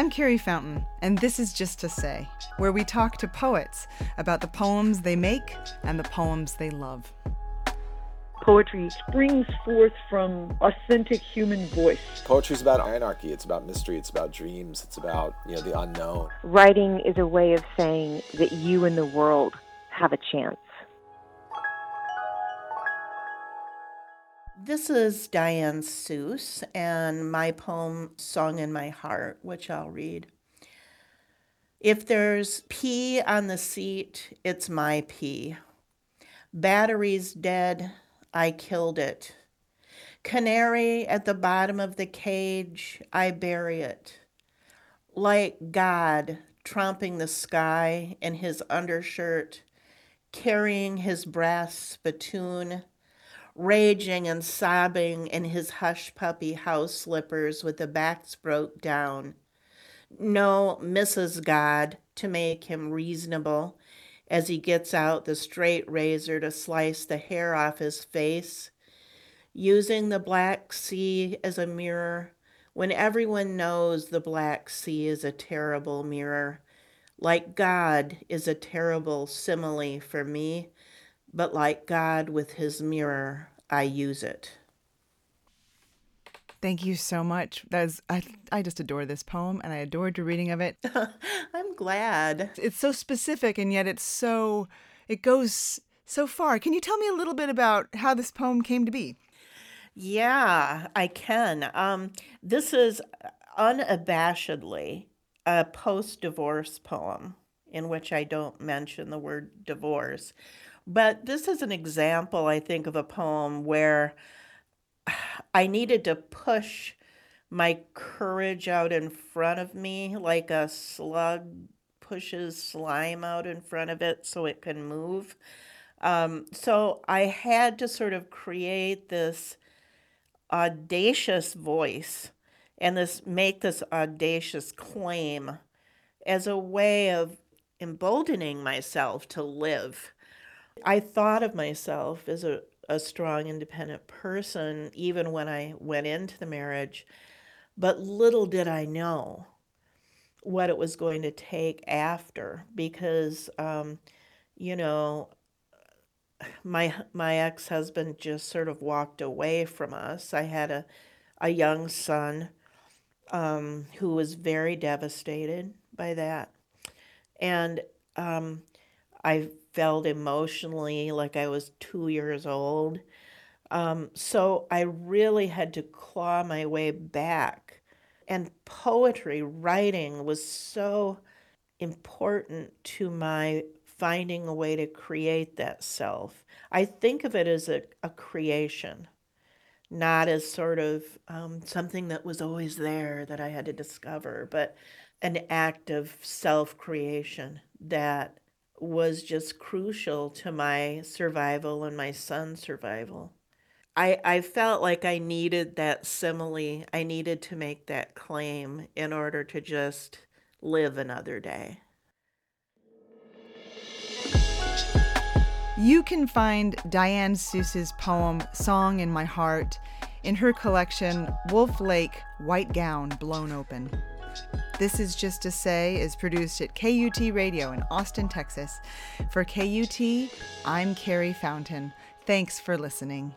I'm Carrie Fountain, and this is Just to Say, where we talk to poets about the poems they make and the poems they love. Poetry springs forth from authentic human voice. Poetry is about anarchy, it's about mystery, it's about dreams, it's about, you know, the unknown. Writing is a way of saying that you and the world have a chance. This is Diane Seuss and my poem Song in My Heart, which I'll read. If there's pee on the seat, it's my pee. Battery's dead, I killed it. Canary at the bottom of the cage, I bury it. Like God tromping the sky in his undershirt, carrying his brass spittoon raging and sobbing in his hush puppy house slippers with the backs broke down. No Mrs. God to make him reasonable as he gets out the straight razor to slice the hair off his face, using the Black Sea as a mirror when everyone knows the Black Sea is a terrible mirror, like God is a terrible simile for me but like God with his mirror, I use it. Thank you so much. That's I I just adore this poem and I adored your reading of it. I'm glad. It's so specific and yet it's so it goes so far. Can you tell me a little bit about how this poem came to be? Yeah, I can. Um, this is unabashedly a post divorce poem in which I don't mention the word divorce. But this is an example, I think, of a poem where I needed to push my courage out in front of me like a slug pushes slime out in front of it so it can move. Um, so I had to sort of create this audacious voice and this make this audacious claim as a way of emboldening myself to live I thought of myself as a, a strong, independent person even when I went into the marriage, but little did I know what it was going to take after because, um, you know, my my ex-husband just sort of walked away from us. I had a a young son um, who was very devastated by that, and um, I felt emotionally like I was two years old. Um, so I really had to claw my way back. And poetry, writing was so important to my finding a way to create that self. I think of it as a, a creation, not as sort of um, something that was always there that I had to discover, but an act of self creation that was just crucial to my survival and my son's survival. I, I felt like I needed that simile. I needed to make that claim in order to just live another day. You can find Diane Seuss's poem Song in My Heart in her collection Wolf Lake White Gown Blown Open. This is Just to Say is produced at KUT Radio in Austin, Texas. For KUT, I'm Carrie Fountain. Thanks for listening.